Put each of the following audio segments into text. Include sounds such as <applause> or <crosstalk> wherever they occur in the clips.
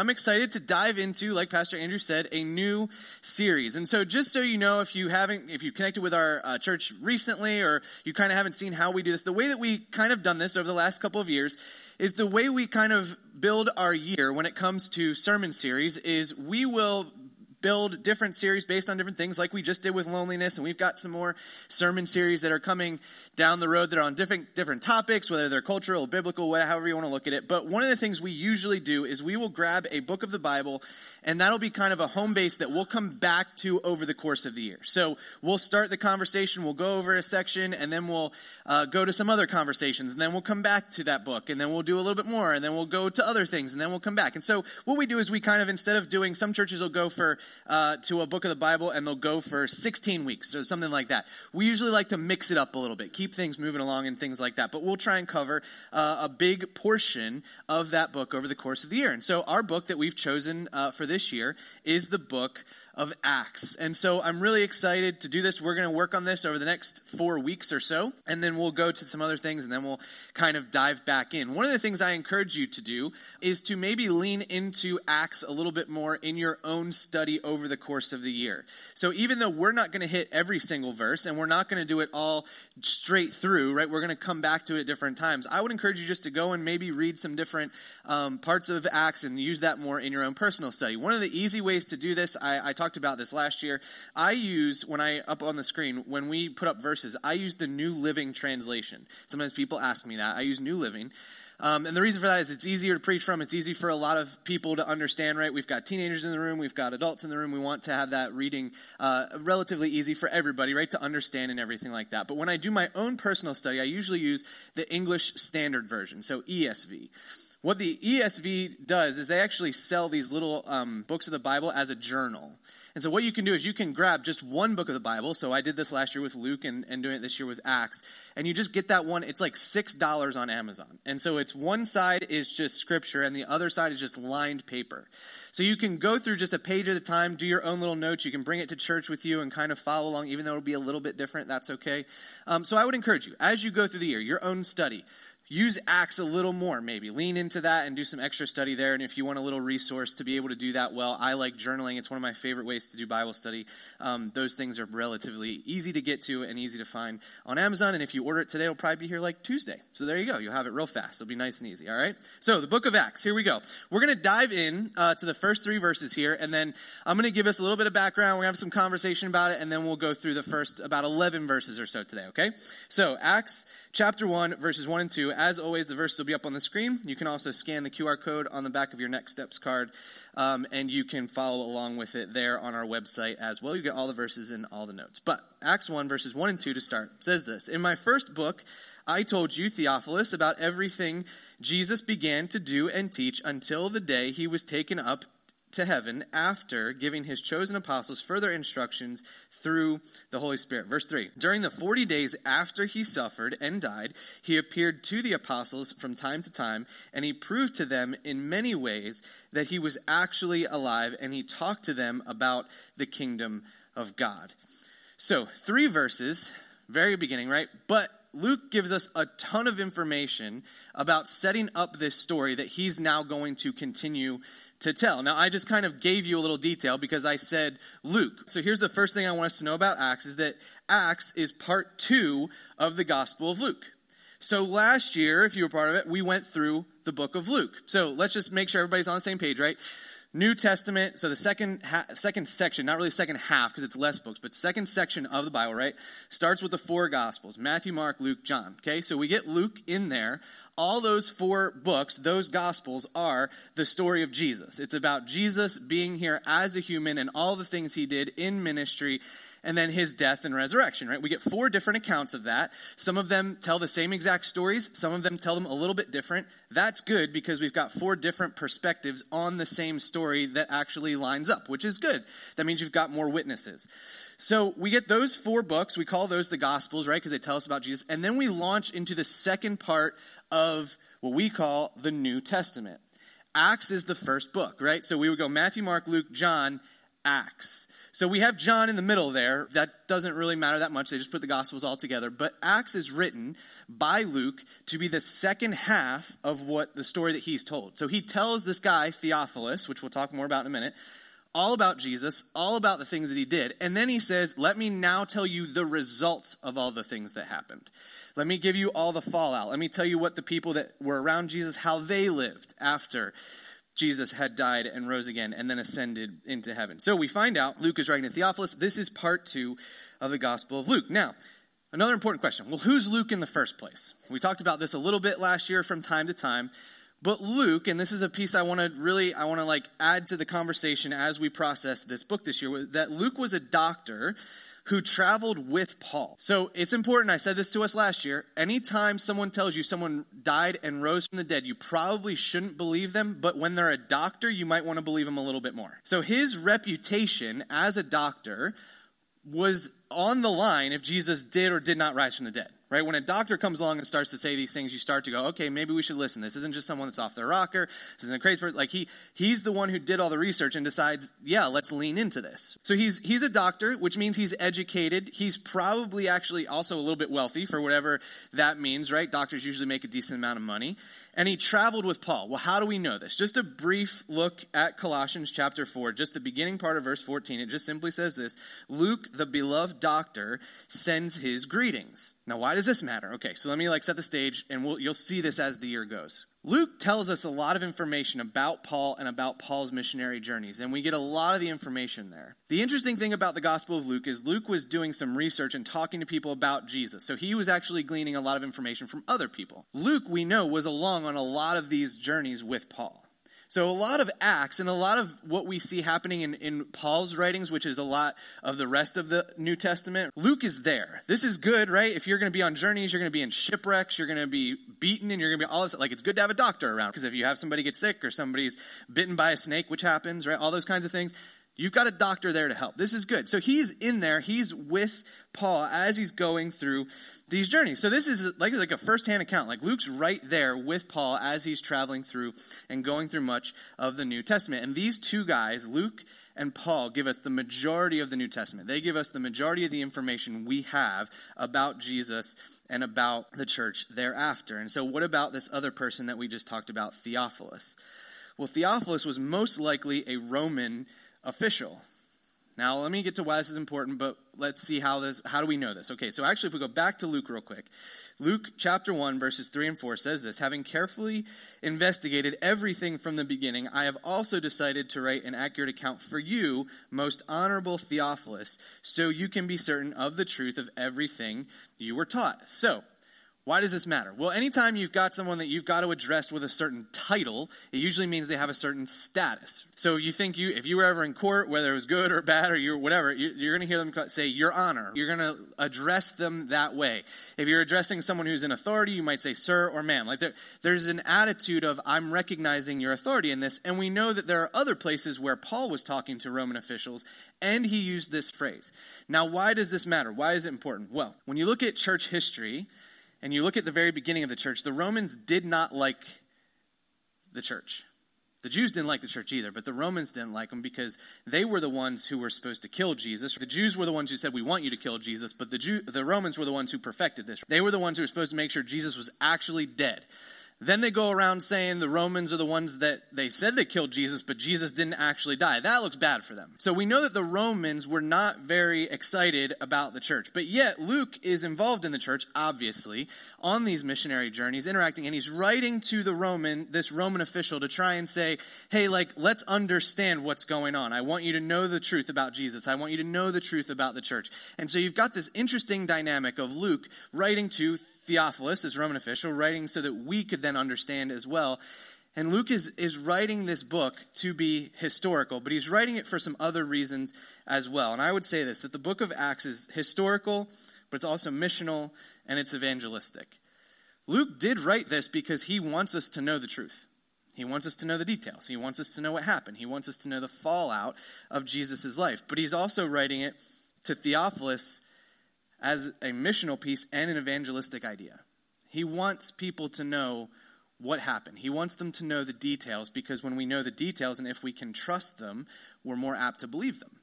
I'm excited to dive into, like Pastor Andrew said, a new series. And so, just so you know, if you haven't, if you connected with our uh, church recently, or you kind of haven't seen how we do this, the way that we kind of done this over the last couple of years is the way we kind of build our year when it comes to sermon series. Is we will build different series based on different things like we just did with loneliness and we've got some more sermon series that are coming down the road that are on different different topics whether they're cultural biblical whatever however you want to look at it. But one of the things we usually do is we will grab a book of the bible and that'll be kind of a home base that we'll come back to over the course of the year. So we'll start the conversation we'll go over a section and then we'll uh, go to some other conversations and then we'll come back to that book and then we'll do a little bit more and then we'll go to other things and then we'll come back. And so what we do is we kind of instead of doing some churches will go for uh, to a book of the Bible and they'll go for 16 weeks or something like that. We usually like to mix it up a little bit, keep things moving along and things like that. But we'll try and cover uh, a big portion of that book over the course of the year. And so our book that we've chosen uh, for this year is the book of Acts. And so I'm really excited to do this. We're going to work on this over the next four weeks or so, and then we'll go to some other things and then we'll kind of dive back in. One of the things I encourage you to do is to maybe lean into Acts a little bit more in your own study over the course of the year. So even though we're not going to hit every single verse and we're not going to do it all straight through, right? We're going to come back to it at different times. I would encourage you just to go and maybe read some different um, parts of Acts and use that more in your own personal study. One of the easy ways to do this, I, I talked about this last year. I use, when I, up on the screen, when we put up verses, I use the New Living Translation. Sometimes people ask me that. I use New Living. Um, and the reason for that is it's easier to preach from. It's easy for a lot of people to understand, right? We've got teenagers in the room, we've got adults in the room. We want to have that reading uh, relatively easy for everybody, right? To understand and everything like that. But when I do my own personal study, I usually use the English Standard Version, so ESV. What the ESV does is they actually sell these little um, books of the Bible as a journal. And so what you can do is you can grab just one book of the Bible. So I did this last year with Luke and, and doing it this year with Acts. And you just get that one. It's like $6 on Amazon. And so it's one side is just scripture and the other side is just lined paper. So you can go through just a page at a time, do your own little notes. You can bring it to church with you and kind of follow along, even though it'll be a little bit different. That's okay. Um, so I would encourage you, as you go through the year, your own study, use Acts a little more, maybe. Lean into that and do some extra study there. And if you want a little resource to be able to do that well, I like journaling. It's one of my favorite ways to do Bible study. Um, those things are relatively easy to get to and easy to find on Amazon. And if you order it today, it'll probably be here like Tuesday. So there you go. You'll have it real fast. It'll be nice and easy. All right. So the book of Acts. Here we go. We're going to dive in uh, to the first three verses here, and then I'm going to give us a little bit of background. We're going to have some conversation about it, and then we'll go through the first about 11 verses or so today. Okay. So Acts chapter 1, verses 1 and 2. As always, the verses will be up on the screen. You can also scan the QR code on the back of your Next Steps card, um, and you can follow along with it there on our website as well. You get all the verses and all the notes. But Acts 1, verses 1 and 2 to start says this In my first book, I told you, Theophilus, about everything Jesus began to do and teach until the day he was taken up to heaven after giving his chosen apostles further instructions through the Holy Spirit. Verse 3 During the 40 days after he suffered and died, he appeared to the apostles from time to time, and he proved to them in many ways that he was actually alive, and he talked to them about the kingdom of God. So, three verses, very beginning, right? But Luke gives us a ton of information about setting up this story that he's now going to continue to tell. Now, I just kind of gave you a little detail because I said Luke. So here's the first thing I want us to know about Acts is that Acts is part two of the Gospel of Luke. So last year, if you were part of it, we went through the book of Luke. So let's just make sure everybody's on the same page, right? New Testament, so the second ha- second section, not really second half because it's less books, but second section of the Bible, right? Starts with the four Gospels Matthew, Mark, Luke, John. Okay, so we get Luke in there. All those four books, those Gospels, are the story of Jesus. It's about Jesus being here as a human and all the things he did in ministry and then his death and resurrection, right? We get four different accounts of that. Some of them tell the same exact stories, some of them tell them a little bit different. That's good because we've got four different perspectives on the same story that actually lines up, which is good. That means you've got more witnesses. So we get those four books. We call those the Gospels, right? Because they tell us about Jesus. And then we launch into the second part of what we call the New Testament. Acts is the first book, right? So we would go Matthew, Mark, Luke, John, Acts. So we have John in the middle there. That doesn't really matter that much. They just put the Gospels all together. But Acts is written by Luke to be the second half of what the story that he's told. So he tells this guy, Theophilus, which we'll talk more about in a minute, all about Jesus, all about the things that he did. And then he says, Let me now tell you the results of all the things that happened. Let me give you all the fallout. Let me tell you what the people that were around Jesus, how they lived after Jesus had died and rose again and then ascended into heaven. So we find out Luke is writing to Theophilus. This is part two of the Gospel of Luke. Now, another important question. Well, who's Luke in the first place? We talked about this a little bit last year from time to time. But Luke, and this is a piece I want to really, I want to like add to the conversation as we process this book this year, that Luke was a doctor who traveled with Paul. So it's important. I said this to us last year. Anytime someone tells you someone died and rose from the dead, you probably shouldn't believe them, but when they're a doctor, you might want to believe them a little bit more. So his reputation as a doctor was on the line if Jesus did or did not rise from the dead right? When a doctor comes along and starts to say these things, you start to go, okay, maybe we should listen. This isn't just someone that's off their rocker. This isn't a crazy person. Like he, he's the one who did all the research and decides, yeah, let's lean into this. So he's, he's a doctor, which means he's educated. He's probably actually also a little bit wealthy for whatever that means, right? Doctors usually make a decent amount of money and he traveled with Paul. Well, how do we know this? Just a brief look at Colossians chapter 4, just the beginning part of verse 14. It just simply says this Luke, the beloved doctor, sends his greetings. Now, why does this matter? Okay, so let me like set the stage, and we'll, you'll see this as the year goes. Luke tells us a lot of information about Paul and about Paul's missionary journeys, and we get a lot of the information there. The interesting thing about the Gospel of Luke is Luke was doing some research and talking to people about Jesus, so he was actually gleaning a lot of information from other people. Luke, we know, was along on a lot of these journeys with Paul. So, a lot of Acts and a lot of what we see happening in, in Paul's writings, which is a lot of the rest of the New Testament, Luke is there. This is good, right? If you're going to be on journeys, you're going to be in shipwrecks, you're going to be beaten, and you're going to be all this. Like, it's good to have a doctor around because if you have somebody get sick or somebody's bitten by a snake, which happens, right? All those kinds of things. You've got a doctor there to help. This is good. So he's in there. He's with Paul as he's going through these journeys. So this is like, like a first-hand account. Like Luke's right there with Paul as he's traveling through and going through much of the New Testament. And these two guys, Luke and Paul, give us the majority of the New Testament. They give us the majority of the information we have about Jesus and about the church thereafter. And so what about this other person that we just talked about, Theophilus? Well, Theophilus was most likely a Roman official. Now, let me get to why this is important, but let's see how this how do we know this? Okay, so actually if we go back to Luke real quick. Luke chapter 1 verses 3 and 4 says this, having carefully investigated everything from the beginning, I have also decided to write an accurate account for you, most honorable Theophilus, so you can be certain of the truth of everything you were taught. So, why does this matter? Well, anytime you've got someone that you've got to address with a certain title, it usually means they have a certain status. So you think you, if you were ever in court, whether it was good or bad or you whatever, you're going to hear them say "Your Honor." You're going to address them that way. If you're addressing someone who's in authority, you might say "Sir" or "Ma'am." Like there, there's an attitude of I'm recognizing your authority in this, and we know that there are other places where Paul was talking to Roman officials, and he used this phrase. Now, why does this matter? Why is it important? Well, when you look at church history and you look at the very beginning of the church, the Romans did not like the church. The Jews didn't like the church either, but the Romans didn't like them because they were the ones who were supposed to kill Jesus. The Jews were the ones who said, We want you to kill Jesus, but the, Jew, the Romans were the ones who perfected this. They were the ones who were supposed to make sure Jesus was actually dead. Then they go around saying the Romans are the ones that they said they killed Jesus, but Jesus didn't actually die. That looks bad for them. So we know that the Romans were not very excited about the church. But yet, Luke is involved in the church, obviously, on these missionary journeys, interacting, and he's writing to the Roman, this Roman official, to try and say, hey, like, let's understand what's going on. I want you to know the truth about Jesus. I want you to know the truth about the church. And so you've got this interesting dynamic of Luke writing to Theophilus, this Roman official, writing so that we could then understand as well. And Luke is, is writing this book to be historical, but he's writing it for some other reasons as well. And I would say this that the book of Acts is historical, but it's also missional and it's evangelistic. Luke did write this because he wants us to know the truth. He wants us to know the details. He wants us to know what happened. He wants us to know the fallout of Jesus' life. But he's also writing it to Theophilus as a missional piece and an evangelistic idea. He wants people to know what happened. He wants them to know the details because when we know the details and if we can trust them, we're more apt to believe them.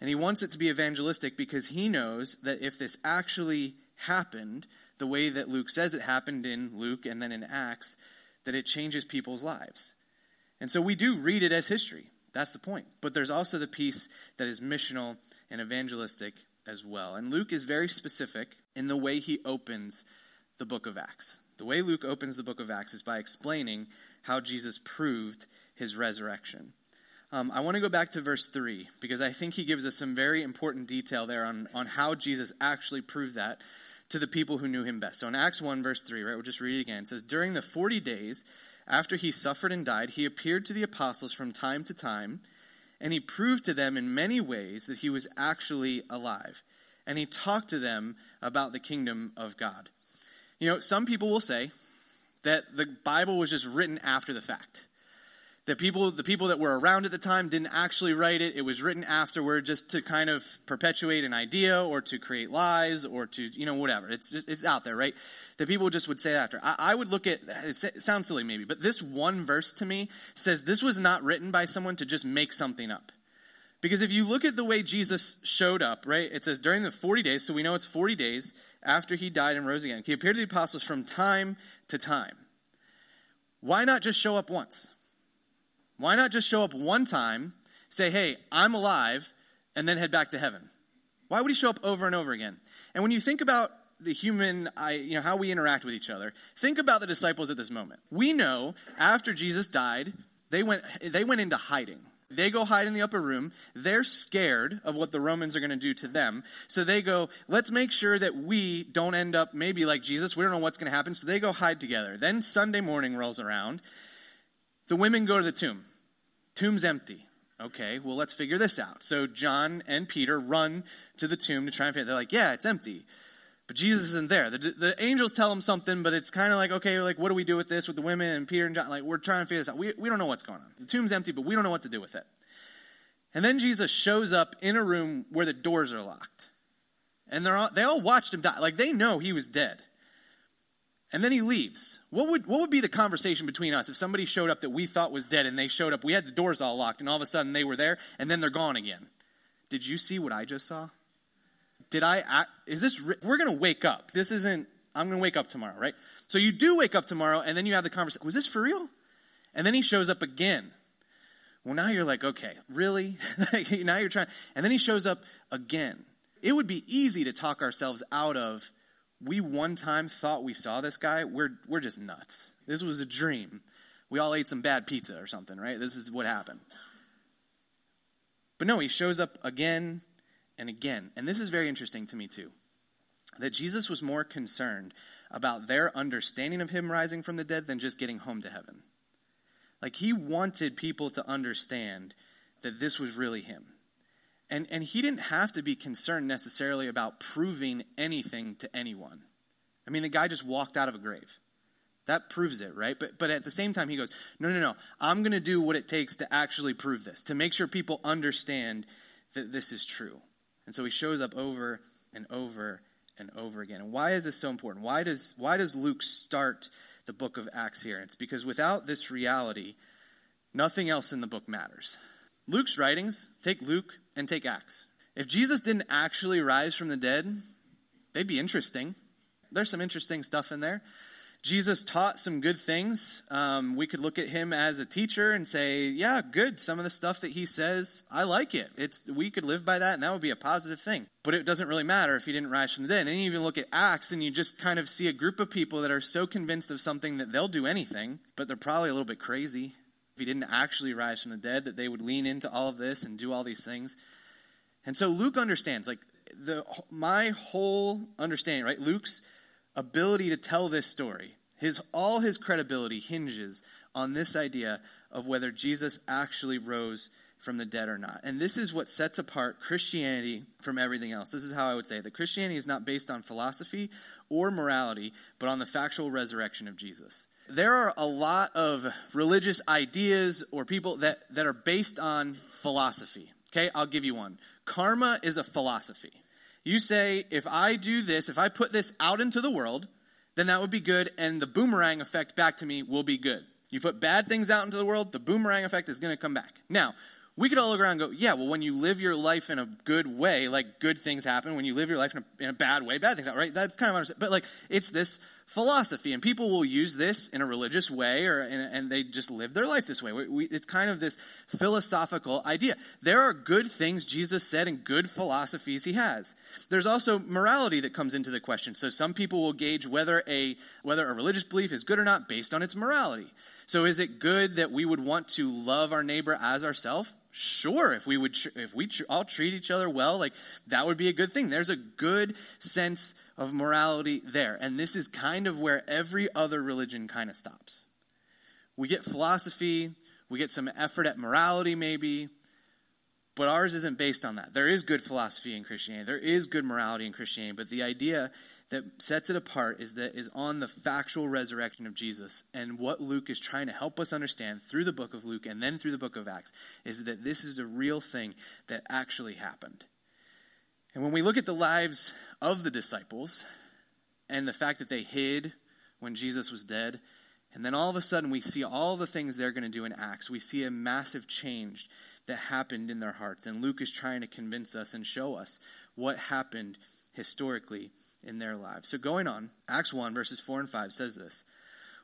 And he wants it to be evangelistic because he knows that if this actually happened the way that Luke says it happened in Luke and then in Acts, that it changes people's lives. And so we do read it as history. That's the point. But there's also the piece that is missional and evangelistic as well. And Luke is very specific in the way he opens the book of Acts. The way Luke opens the book of Acts is by explaining how Jesus proved his resurrection. Um, I want to go back to verse 3 because I think he gives us some very important detail there on, on how Jesus actually proved that to the people who knew him best. So in Acts 1, verse 3, right, we'll just read it again. It says, During the 40 days after he suffered and died, he appeared to the apostles from time to time, and he proved to them in many ways that he was actually alive. And he talked to them about the kingdom of God. You know, some people will say that the Bible was just written after the fact the people, the people that were around at the time didn't actually write it. It was written afterward just to kind of perpetuate an idea or to create lies or to, you know, whatever. It's, just, it's out there, right? The people just would say after. I, I would look at, it sounds silly maybe, but this one verse to me says this was not written by someone to just make something up. Because if you look at the way Jesus showed up, right, it says during the 40 days, so we know it's 40 days after he died and rose again, he appeared to the apostles from time to time. Why not just show up once? Why not just show up one time, say, hey, I'm alive, and then head back to heaven? Why would he show up over and over again? And when you think about the human, I, you know, how we interact with each other, think about the disciples at this moment. We know after Jesus died, they went, they went into hiding. They go hide in the upper room. They're scared of what the Romans are going to do to them. So they go, let's make sure that we don't end up maybe like Jesus. We don't know what's going to happen. So they go hide together. Then Sunday morning rolls around. The women go to the tomb. Tomb's empty. Okay, well, let's figure this out. So John and Peter run to the tomb to try and figure They're like, yeah, it's empty. But Jesus isn't there. The, the angels tell him something, but it's kind of like, okay, like, what do we do with this with the women and Peter and John? Like, we're trying to figure this out. We, we don't know what's going on. The tomb's empty, but we don't know what to do with it. And then Jesus shows up in a room where the doors are locked. And they're all, they all watched him die. Like, they know he was dead and then he leaves. What would, what would be the conversation between us if somebody showed up that we thought was dead and they showed up? We had the doors all locked, and all of a sudden they were there, and then they're gone again. Did you see what I just saw? Did I, is this, we're going to wake up. This isn't, I'm going to wake up tomorrow, right? So you do wake up tomorrow, and then you have the conversation. Was this for real? And then he shows up again. Well, now you're like, okay, really? <laughs> now you're trying. And then he shows up again. It would be easy to talk ourselves out of we one time thought we saw this guy, we're, we're just nuts. This was a dream. We all ate some bad pizza or something, right? This is what happened. But no, he shows up again and again. And this is very interesting to me, too. That Jesus was more concerned about their understanding of him rising from the dead than just getting home to heaven. Like, he wanted people to understand that this was really him. And, and he didn't have to be concerned necessarily about proving anything to anyone. I mean, the guy just walked out of a grave. That proves it, right? But, but at the same time, he goes, No, no, no. I'm going to do what it takes to actually prove this, to make sure people understand that this is true. And so he shows up over and over and over again. And why is this so important? Why does, why does Luke start the book of Acts here? It's because without this reality, nothing else in the book matters. Luke's writings, take Luke and take Acts. If Jesus didn't actually rise from the dead, they'd be interesting. There's some interesting stuff in there. Jesus taught some good things. Um, we could look at him as a teacher and say, yeah, good. Some of the stuff that he says, I like it. It's, we could live by that, and that would be a positive thing. But it doesn't really matter if he didn't rise from the dead. And you even look at Acts, and you just kind of see a group of people that are so convinced of something that they'll do anything, but they're probably a little bit crazy if he didn't actually rise from the dead, that they would lean into all of this and do all these things. And so Luke understands, like the my whole understanding, right? Luke's ability to tell this story, his all his credibility hinges on this idea of whether Jesus actually rose from the dead or not. And this is what sets apart Christianity from everything else. This is how I would say. That Christianity is not based on philosophy or morality, but on the factual resurrection of Jesus there are a lot of religious ideas or people that, that are based on philosophy. Okay, I'll give you one. Karma is a philosophy. You say, if I do this, if I put this out into the world, then that would be good, and the boomerang effect back to me will be good. You put bad things out into the world, the boomerang effect is going to come back. Now, we could all look around and go, yeah, well, when you live your life in a good way, like good things happen. When you live your life in a, in a bad way, bad things happen, right? That's kind of understand. But like, it's this philosophy, and people will use this in a religious way, or in, and they just live their life this way. We, we, it's kind of this philosophical idea. There are good things Jesus said and good philosophies he has. There's also morality that comes into the question. So some people will gauge whether a whether a religious belief is good or not based on its morality. So is it good that we would want to love our neighbor as ourselves? Sure, if we would, if we all treat each other well, like that would be a good thing. There's a good sense of morality there. And this is kind of where every other religion kind of stops. We get philosophy, we get some effort at morality, maybe, but ours isn't based on that. There is good philosophy in Christianity, there is good morality in Christianity, but the idea that sets it apart is that is on the factual resurrection of Jesus. And what Luke is trying to help us understand through the book of Luke and then through the book of Acts is that this is a real thing that actually happened. And when we look at the lives of the disciples and the fact that they hid when Jesus was dead, and then all of a sudden we see all the things they're going to do in Acts, we see a massive change that happened in their hearts. And Luke is trying to convince us and show us what happened historically in their lives. So going on, Acts 1, verses 4 and 5 says this.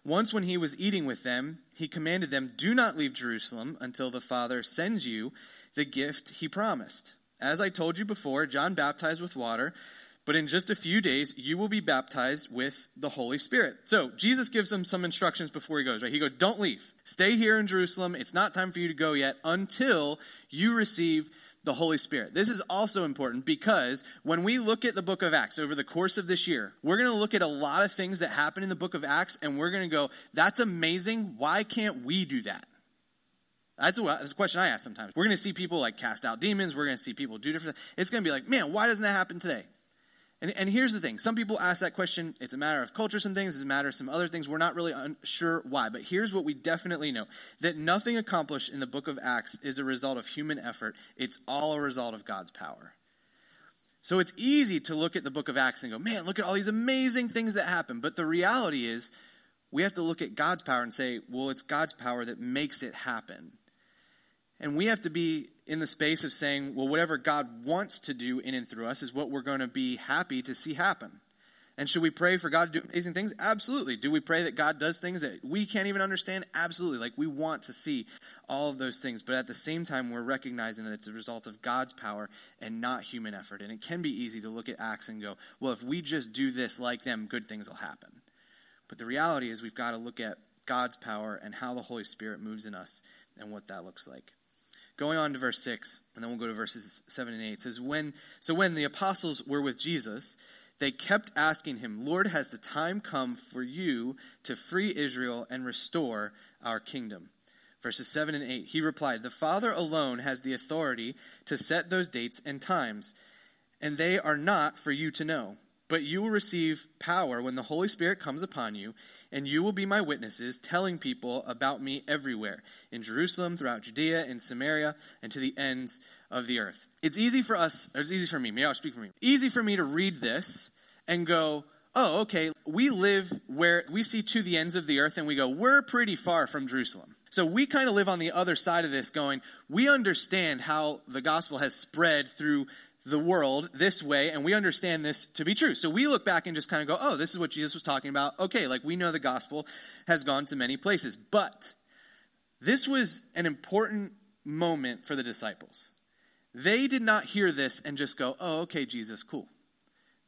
Once, when he was eating with them, he commanded them, Do not leave Jerusalem until the Father sends you the gift he promised. As I told you before, John baptized with water, but in just a few days you will be baptized with the Holy Spirit. So Jesus gives them some instructions before he goes, right? He goes, Don't leave. Stay here in Jerusalem. It's not time for you to go yet until you receive the Holy Spirit. This is also important because when we look at the book of Acts over the course of this year, we're going to look at a lot of things that happen in the book of Acts and we're going to go, that's amazing. Why can't we do that? That's a, that's a question I ask sometimes. We're going to see people like cast out demons. We're going to see people do different things. It's going to be like, man, why doesn't that happen today? And, and here's the thing. Some people ask that question. It's a matter of culture, some things. It's a matter of some other things. We're not really sure why. But here's what we definitely know. That nothing accomplished in the book of Acts is a result of human effort. It's all a result of God's power. So it's easy to look at the book of Acts and go, man, look at all these amazing things that happen. But the reality is, we have to look at God's power and say, well, it's God's power that makes it happen. And we have to be in the space of saying, well, whatever God wants to do in and through us is what we're going to be happy to see happen. And should we pray for God to do amazing things? Absolutely. Do we pray that God does things that we can't even understand? Absolutely. Like we want to see all of those things. But at the same time, we're recognizing that it's a result of God's power and not human effort. And it can be easy to look at Acts and go, well, if we just do this like them, good things will happen. But the reality is we've got to look at God's power and how the Holy Spirit moves in us and what that looks like. Going on to verse 6, and then we'll go to verses 7 and 8. It says, when, So when the apostles were with Jesus, they kept asking him, Lord, has the time come for you to free Israel and restore our kingdom? Verses 7 and 8. He replied, The Father alone has the authority to set those dates and times, and they are not for you to know but you will receive power when the Holy Spirit comes upon you, and you will be my witnesses, telling people about me everywhere in Jerusalem, throughout Judea, in Samaria, and to the ends of the earth. It's easy for us, it's easy for me, maybe I'll speak for me. Easy for me to read this and go, oh, okay, we live where we see to the ends of the earth, and we go, we're pretty far from Jerusalem. So we kind of live on the other side of this, going, we understand how the gospel has spread through the world this way and we understand this to be true. So we look back and just kind of go, oh, this is what Jesus was talking about. Okay, like we know the gospel has gone to many places. But this was an important moment for the disciples. They did not hear this and just go, oh, okay, Jesus, cool.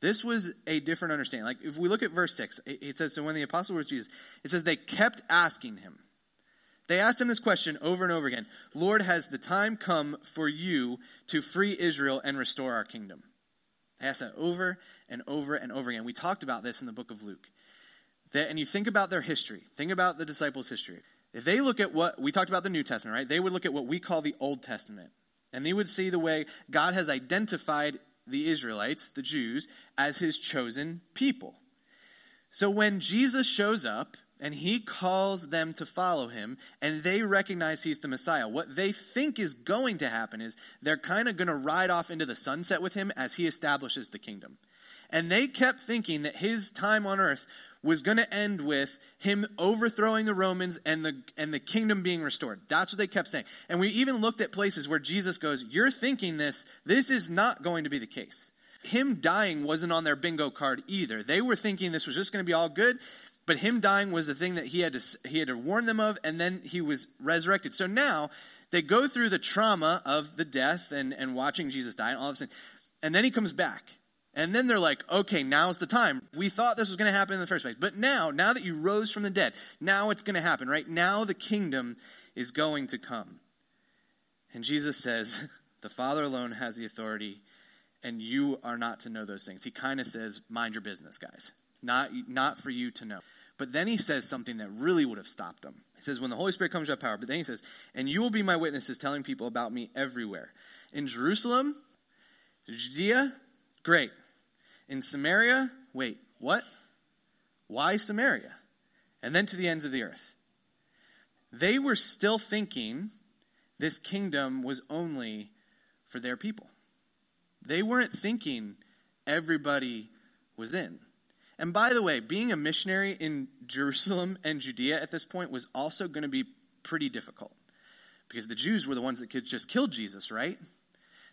This was a different understanding. Like if we look at verse 6, it says, so when the apostle was with Jesus, it says they kept asking him. They asked him this question over and over again Lord, has the time come for you to free Israel and restore our kingdom? They asked that over and over and over again. We talked about this in the book of Luke. That, and you think about their history, think about the disciples' history. If they look at what we talked about the New Testament, right? They would look at what we call the Old Testament. And they would see the way God has identified the Israelites, the Jews, as his chosen people. So when Jesus shows up and he calls them to follow him, and they recognize he's the Messiah. What they think is going to happen is they're kind of going to ride off into the sunset with him as he establishes the kingdom. And they kept thinking that his time on earth was going to end with him overthrowing the Romans and the and the kingdom being restored. That's what they kept saying. And we even looked at places where Jesus goes, "You're thinking this. This is not going to be the case." Him dying wasn't on their bingo card either. They were thinking this was just going to be all good, but him dying was the thing that he had to he had to warn them of and then he was resurrected. So now they go through the trauma of the death and, and watching Jesus die and all of a sudden, and then he comes back. And then they're like, okay, now's the time. We thought this was going to happen in the first place. But now, now that you rose from the dead, now it's going to happen, right? Now the kingdom is going to come. And Jesus says, <laughs> the Father alone has the authority, and you are not to know those things. He kind of says, mind your business, guys. Not, not for you to know. But then he says something that really would have stopped them. He says, When the Holy Spirit comes, you have power. But then he says, And you will be my witnesses, telling people about me everywhere. In Jerusalem, Judea, great. In Samaria, wait, what? Why Samaria? And then to the ends of the earth. They were still thinking this kingdom was only for their people. They weren't thinking everybody was in. And by the way, being a missionary in Jerusalem and Judea at this point was also going to be pretty difficult because the Jews were the ones that could just kill Jesus, right?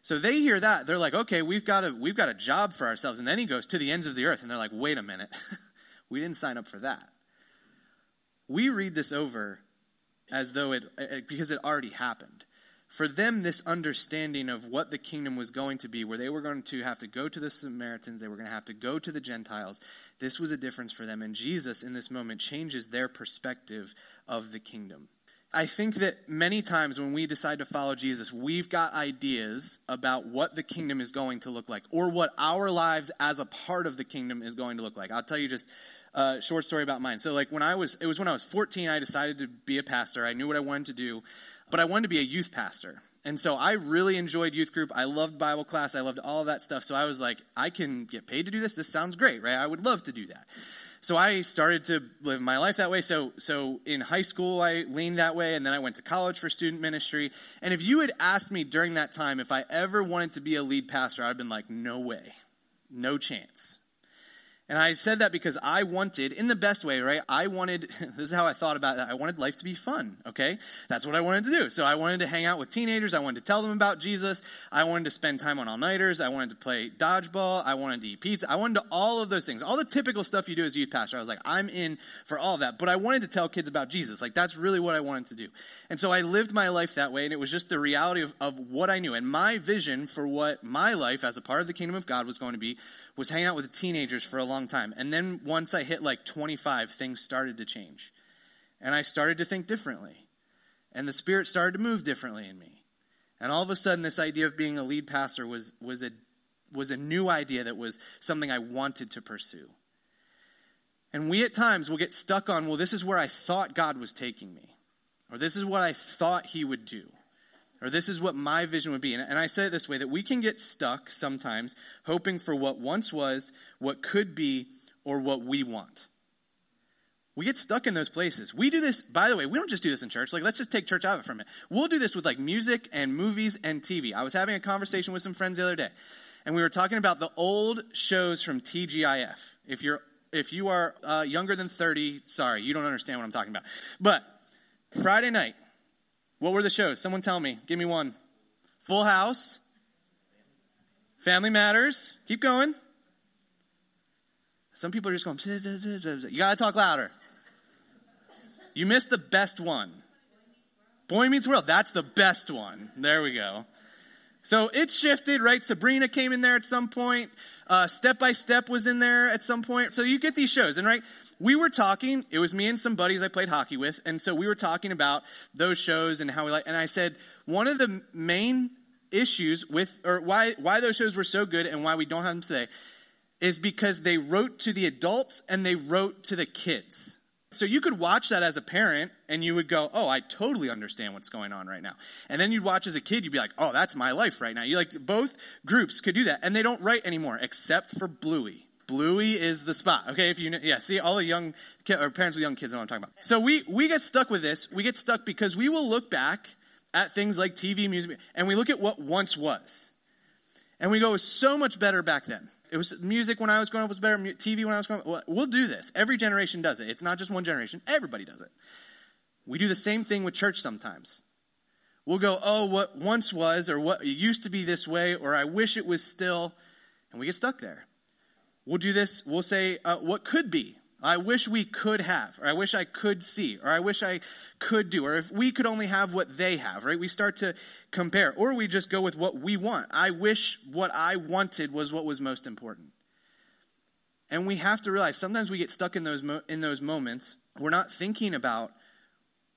So they hear that they're like, "Okay, we've got a we've got a job for ourselves." And then he goes to the ends of the earth, and they're like, "Wait a minute, <laughs> we didn't sign up for that." We read this over as though it because it already happened for them, this understanding of what the kingdom was going to be, where they were going to have to go to the Samaritans, they were going to have to go to the Gentiles, this was a difference for them. And Jesus, in this moment, changes their perspective of the kingdom. I think that many times when we decide to follow Jesus, we've got ideas about what the kingdom is going to look like or what our lives as a part of the kingdom is going to look like. I'll tell you just a short story about mine. So, like, when I was, it was when I was 14, I decided to be a pastor. I knew what I wanted to do but I wanted to be a youth pastor. And so I really enjoyed youth group. I loved Bible class. I loved all of that stuff. So I was like, I can get paid to do this. This sounds great, right? I would love to do that. So I started to live my life that way. So, so in high school, I leaned that way, and then I went to college for student ministry. And if you had asked me during that time if I ever wanted to be a lead pastor, I'd have been like, no way, no chance. And I said that because I wanted, in the best way, right? I wanted, this is how I thought about it. I wanted life to be fun, okay? That's what I wanted to do. So I wanted to hang out with teenagers. I wanted to tell them about Jesus. I wanted to spend time on all nighters. I wanted to play dodgeball. I wanted to eat pizza. I wanted to all of those things. All the typical stuff you do as a youth pastor. I was like, I'm in for all that. But I wanted to tell kids about Jesus. Like, that's really what I wanted to do. And so I lived my life that way. And it was just the reality of, of what I knew. And my vision for what my life as a part of the kingdom of God was going to be was hanging out with teenagers for a long time. And then once I hit like 25, things started to change. And I started to think differently. And the Spirit started to move differently in me. And all of a sudden, this idea of being a lead pastor was, was, a, was a new idea that was something I wanted to pursue. And we at times will get stuck on, well, this is where I thought God was taking me, or this is what I thought He would do or this is what my vision would be. And, I say it this way that we can get stuck sometimes hoping for what once was, what could be, or what we want. We get stuck in those places. We do this, by the way, we don't just do this in church. Like, let's just take church out of it for a minute. We'll do this with like music and movies and TV. I was having a conversation with some friends the other day, and we were talking about the old shows from TGIF. If you're if you are uh, younger than 30, sorry, you don't understand what I'm talking about. But Friday night, what were the shows? Someone tell me. Give me one. Full House. Family Matters. Keep going. Some people are just going, you got to talk louder. You missed the best one. Boy Meets World. That's the best one. There we go. So it's shifted, right? Sabrina came in there at some point. Uh, step by Step was in there at some point. So you get these shows, and right, we were talking, it was me and some buddies I played hockey with, and so we were talking about those shows and how we like, and I said, one of the main issues with, or why, why those shows were so good and why we don't have them today is because they wrote to the adults and they wrote to the kids. So you could watch that as a parent and you would go, "Oh, I totally understand what's going on right now." And then you'd watch as a kid, you'd be like, "Oh, that's my life right now." You like both groups could do that, and they don't write anymore except for Bluey. Bluey is the spot. Okay, if you know, yeah, see all the young or parents with young kids know what I'm talking about. So we we get stuck with this. We get stuck because we will look back at things like TV, music, and we look at what once was, and we go, "It was so much better back then." It was music when I was growing up was better. TV when I was growing up. We'll do this. Every generation does it. It's not just one generation. Everybody does it. We do the same thing with church sometimes. We'll go, oh, what once was, or what used to be this way, or I wish it was still, and we get stuck there. We'll do this. We'll say, uh, what could be. I wish we could have, or I wish I could see, or I wish I could do, or if we could only have what they have, right? We start to compare, or we just go with what we want. I wish what I wanted was what was most important. And we have to realize sometimes we get stuck in those, mo- in those moments. We're not thinking about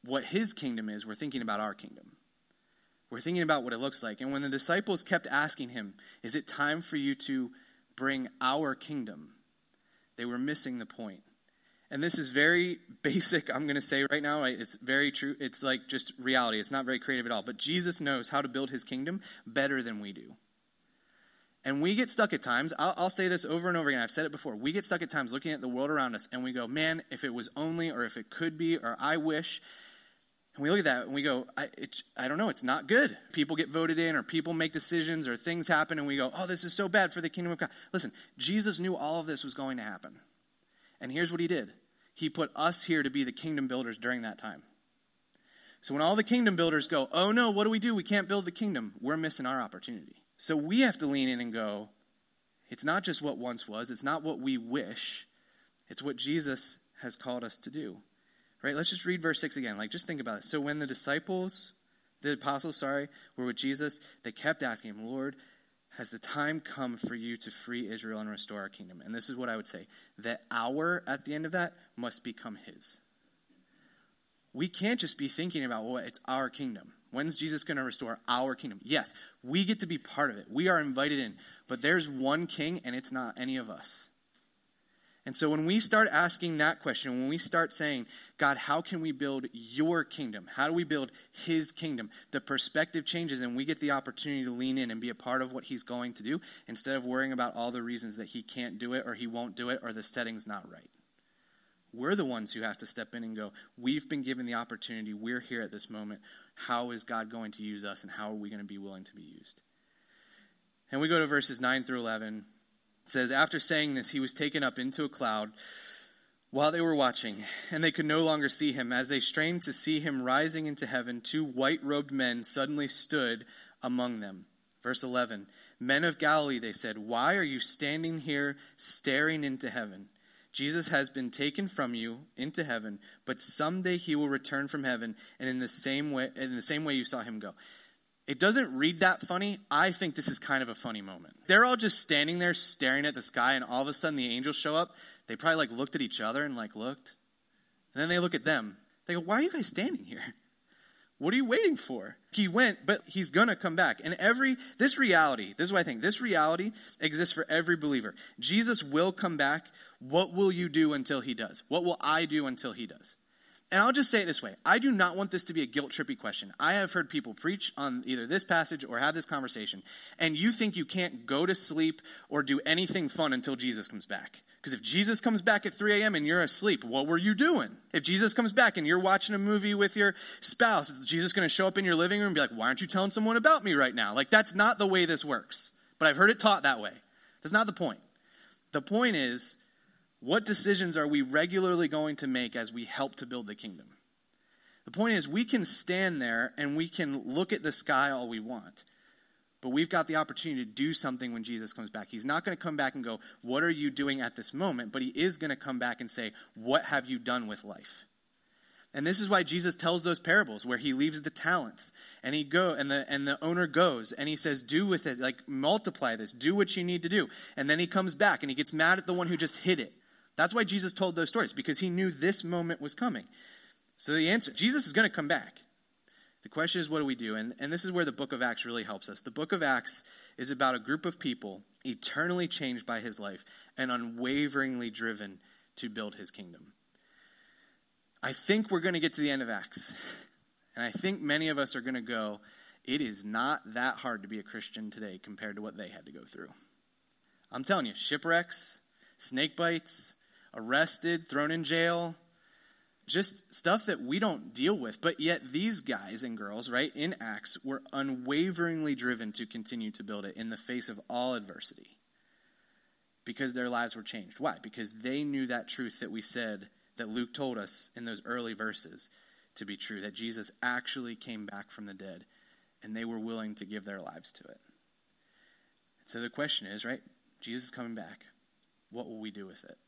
what his kingdom is, we're thinking about our kingdom. We're thinking about what it looks like. And when the disciples kept asking him, Is it time for you to bring our kingdom? They were missing the point and this is very <laughs> basic, I'm going to say right now. It's very true. It's like just reality. It's not very creative at all. But Jesus knows how to build his kingdom better than we do. And we get stuck at times. I'll, I'll, say this over and over again. I've said it before. We get stuck at times looking at the world around us and we go, man, if it was only, or if it could be, or I wish. And we look at that and we go, I, I don't know, it's not good. People get voted in, or people make decisions, or things happen, and we go, oh, this is so bad for the kingdom of God. Listen, Jesus knew all of this was going to happen. And here's what he did he put us here to be the kingdom builders during that time. So when all the kingdom builders go, oh no, what do we do? We can't build the kingdom. We're missing our opportunity. So we have to lean in and go, it's not just what once was, it's not what we wish, it's what Jesus has called us to do. Right? Let's just read verse 6 again. Like, just think about it. So when the disciples, the apostles, sorry, were with Jesus, they kept asking him, Lord, has the time come for you to free Israel and restore our kingdom? And this is what I would say the our at the end of that, must become his. We can't just be thinking about, well, it's our kingdom. When's Jesus going to restore our kingdom? Yes, we get to be part of it. We are invited in. But there's one king, and it's not any of us. And so when we start asking that question, when we start saying, God, how can we build your kingdom? How do we build his kingdom? The perspective changes and we get the opportunity to lean in and be a part of what he's going to do instead of worrying about all the reasons that he can't do it or he won't do it or the setting's not right. We're the ones who have to step in and go, we've been given the opportunity. We're here at this moment. How is God going to use us and how are we going to be willing to be used? And we go to verses 9 through 11 it says, After saying this, he was taken up into a cloud while they were watching, and they could no longer see him. As they strained to see him rising into heaven, two white robed men suddenly stood among them. Verse 11 Men of Galilee, they said, why are you standing here staring into heaven? Jesus has been taken from you into heaven, but someday he will return from heaven, and in the same way, in the same way you saw him go. It doesn't read that funny. I think this is kind of a funny moment. They're all just standing there staring at the sky, and all of a sudden the angels show up. They probably like looked at each other and like looked. And then they look at them. They go, Why are you guys standing here? What are you waiting for? He went, but he's gonna come back. And every this reality, this is what I think, this reality exists for every believer. Jesus will come back. What will you do until he does? What will I do until he does? And I'll just say it this way I do not want this to be a guilt trippy question. I have heard people preach on either this passage or have this conversation, and you think you can't go to sleep or do anything fun until Jesus comes back. Because if Jesus comes back at 3 a.m. and you're asleep, what were you doing? If Jesus comes back and you're watching a movie with your spouse, is Jesus going to show up in your living room and be like, why aren't you telling someone about me right now? Like, that's not the way this works. But I've heard it taught that way. That's not the point. The point is, what decisions are we regularly going to make as we help to build the kingdom? The point is, we can stand there and we can look at the sky all we want. But we've got the opportunity to do something when Jesus comes back. He's not going to come back and go, What are you doing at this moment? But he is going to come back and say, What have you done with life? And this is why Jesus tells those parables where he leaves the talents and he go and the and the owner goes and he says, Do with it, like multiply this, do what you need to do. And then he comes back and he gets mad at the one who just hid it. That's why Jesus told those stories, because he knew this moment was coming. So the answer Jesus is going to come back. The question is, what do we do? And, and this is where the book of Acts really helps us. The book of Acts is about a group of people eternally changed by his life and unwaveringly driven to build his kingdom. I think we're going to get to the end of Acts. And I think many of us are going to go, it is not that hard to be a Christian today compared to what they had to go through. I'm telling you, shipwrecks, snake bites, arrested, thrown in jail, just stuff that we don't deal with. But yet, these guys and girls, right, in Acts, were unwaveringly driven to continue to build it in the face of all adversity. because their lives were changed. Why? Because they knew that truth that we said, that Luke told us in those early verses to be true, that Jesus actually came back from the dead, and they were willing to give their lives to it. So the question is, right? Jesus is coming back. What will we do with it?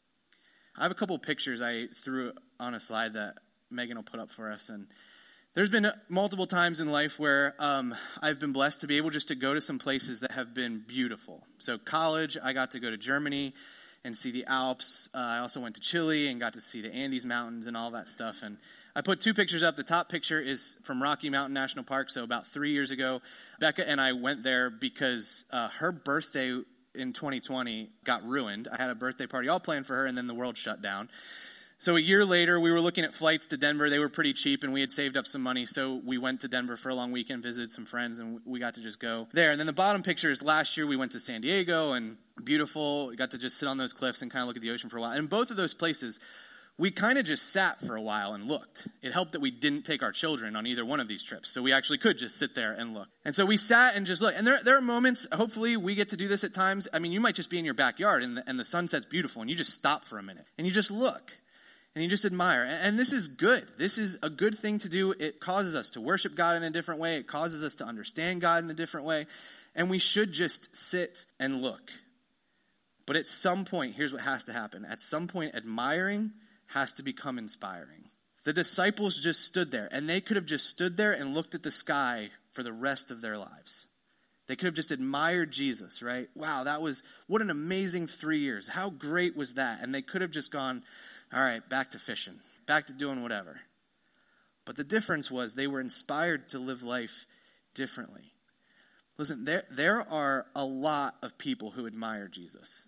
I have a couple pictures I threw on a slide that Megan will put up for us, and there's been multiple times in life where um, I've been blessed to be able just to go to some places that have been beautiful. So, college, I got to go to Germany and see the Alps. Uh, I also went to Chile and got to see the Andes Mountains and all that stuff. And I put two pictures up. The top picture is from Rocky Mountain National Park. So, about three years ago, Becca and I went there because uh, her birthday in 2020 got ruined. I had a birthday party all planned for her, and then the world shut down. So a year later, we were looking at flights to Denver. They were pretty cheap, and we had saved up some money. So we went to Denver for a long weekend, visited some friends, and we got to just go there. And then the bottom picture is last year we went to San Diego, and beautiful. We got to just sit on those cliffs and kind of look at the ocean for a while. And both of those places, we kind of just sat for a while and looked. It helped that we didn't take our children on either one of these trips, so we actually could just sit there and look. And so we sat and just looked. And there, there are moments, hopefully, we get to do this at times. I mean, you might just be in your backyard and the, and the sunset's beautiful, and you just stop for a minute and you just look and you just admire. And this is good. This is a good thing to do. It causes us to worship God in a different way, it causes us to understand God in a different way. And we should just sit and look. But at some point, here's what has to happen. At some point, admiring has to become inspiring. The disciples just stood there, and they could have just stood there and looked at the sky for the rest of their lives. They could have just admired Jesus, right? Wow, that was what an amazing three years. How great was that? And they could have just gone, all right, back to fishing, back to doing whatever. But the difference was they were inspired to live life differently. Listen, there, there are a lot of people who admire Jesus.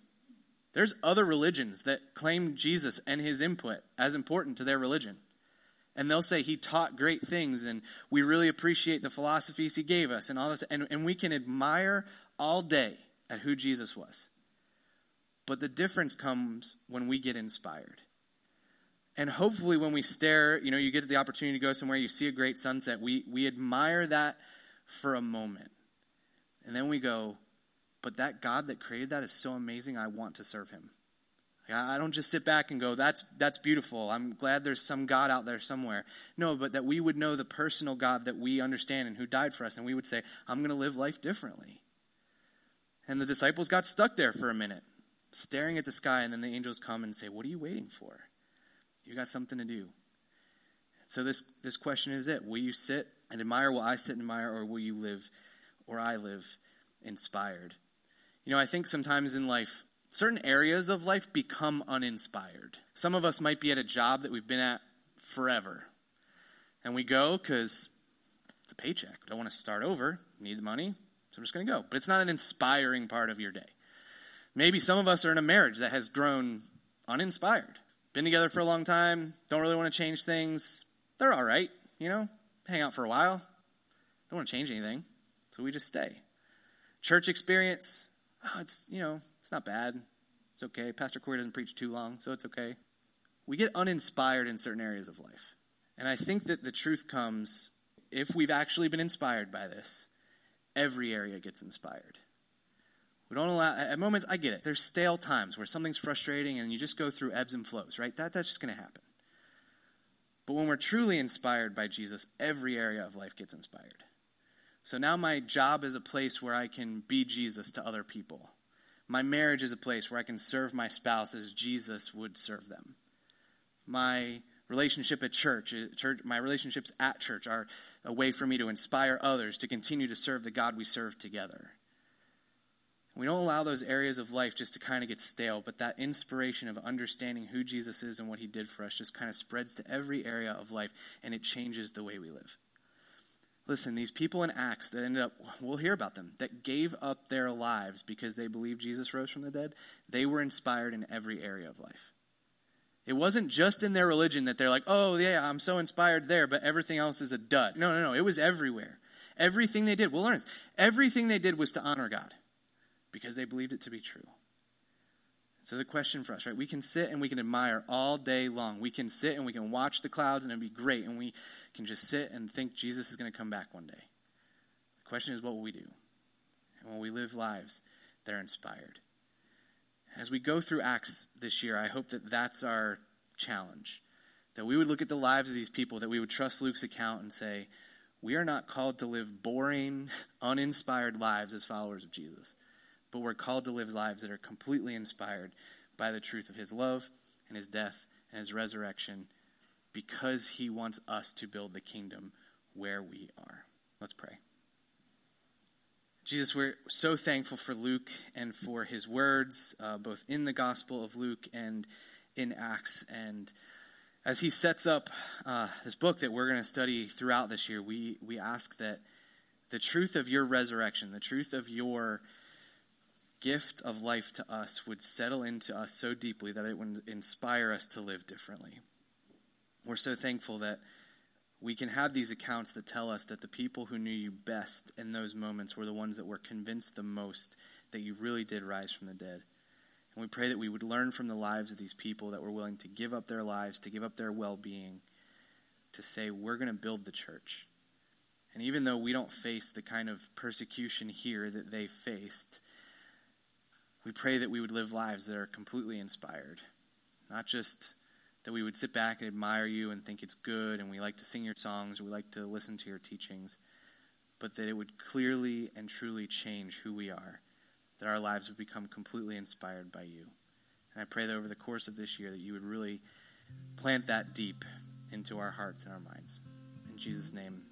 There's other religions that claim Jesus and his input as important to their religion. And they'll say he taught great things and we really appreciate the philosophies he gave us and all this. And, and we can admire all day at who Jesus was. But the difference comes when we get inspired. And hopefully, when we stare, you know, you get the opportunity to go somewhere, you see a great sunset, we, we admire that for a moment. And then we go, but that God that created that is so amazing, I want to serve him. I don't just sit back and go, that's, that's beautiful. I'm glad there's some God out there somewhere. No, but that we would know the personal God that we understand and who died for us, and we would say, I'm going to live life differently. And the disciples got stuck there for a minute, staring at the sky, and then the angels come and say, What are you waiting for? You got something to do. So this this question is it. Will you sit and admire what I sit and admire, or will you live or I live inspired? You know, I think sometimes in life, certain areas of life become uninspired. Some of us might be at a job that we've been at forever. And we go because it's a paycheck. Don't want to start over, need the money, so I'm just going to go. But it's not an inspiring part of your day. Maybe some of us are in a marriage that has grown uninspired been together for a long time, don't really want to change things. They're all right, you know, hang out for a while. Don't want to change anything, so we just stay. Church experience, oh, it's, you know, it's not bad. It's okay. Pastor Corey doesn't preach too long, so it's okay. We get uninspired in certain areas of life. And I think that the truth comes if we've actually been inspired by this, every area gets inspired. We don't allow, at moments, I get it. There's stale times where something's frustrating and you just go through ebbs and flows, right? That, that's just going to happen. But when we're truly inspired by Jesus, every area of life gets inspired. So now my job is a place where I can be Jesus to other people. My marriage is a place where I can serve my spouse as Jesus would serve them. My relationship at church, uh, church my relationships at church are a way for me to inspire others to continue to serve the God we serve together. We don't allow those areas of life just to kind of get stale, but that inspiration of understanding who Jesus is and what he did for us just kind of spreads to every area of life and it changes the way we live. Listen, these people in Acts that ended up, we'll hear about them, that gave up their lives because they believed Jesus rose from the dead, they were inspired in every area of life. It wasn't just in their religion that they're like, oh, yeah, I'm so inspired there, but everything else is a dud. No, no, no. It was everywhere. Everything they did, we'll learn this. Everything they did was to honor God because they believed it to be true. So the question for us, right? We can sit and we can admire all day long. We can sit and we can watch the clouds and it'd be great. And we can just sit and think Jesus is going to come back one day. The question is, what will we do? And will we live lives that are inspired? As we go through Acts this year, I hope that that's our challenge. That we would look at the lives of these people, that we would trust Luke's account and say, we are not called to live boring, <laughs> uninspired lives as followers of Jesus, but we're called to live lives that are completely inspired by the truth of his love and his death and his resurrection because he wants us to build the kingdom where we are. Let's pray. Jesus, we're so thankful for Luke and for his words, uh, both in the Gospel of Luke and in Acts. And as he sets up uh, this book that we're going to study throughout this year, we, we ask that the truth of your resurrection, the truth of your gift of life to us would settle into us so deeply that it would inspire us to live differently. We're so thankful that we can have these accounts that tell us that the people who knew you best in those moments were the ones that were convinced the most that you really did rise from the dead. And we pray that we would learn from the lives of these people that were willing to give up their lives, to give up their well being, to say, we're going to build the church. And even though we don't face the kind of persecution here that they faced, we pray that we would live lives that are completely inspired, not just that we would sit back and admire you and think it's good and we like to sing your songs we like to listen to your teachings, but that it would clearly and truly change who we are, that our lives would become completely inspired by you. And I pray that over the course of this year that you would really plant that deep into our hearts and our minds. In Jesus' name,